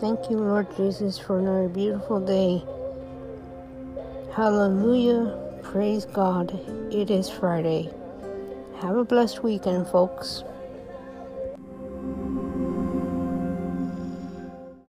Thank you, Lord Jesus, for another beautiful day. Hallelujah. Praise God. It is Friday. Have a blessed weekend, folks.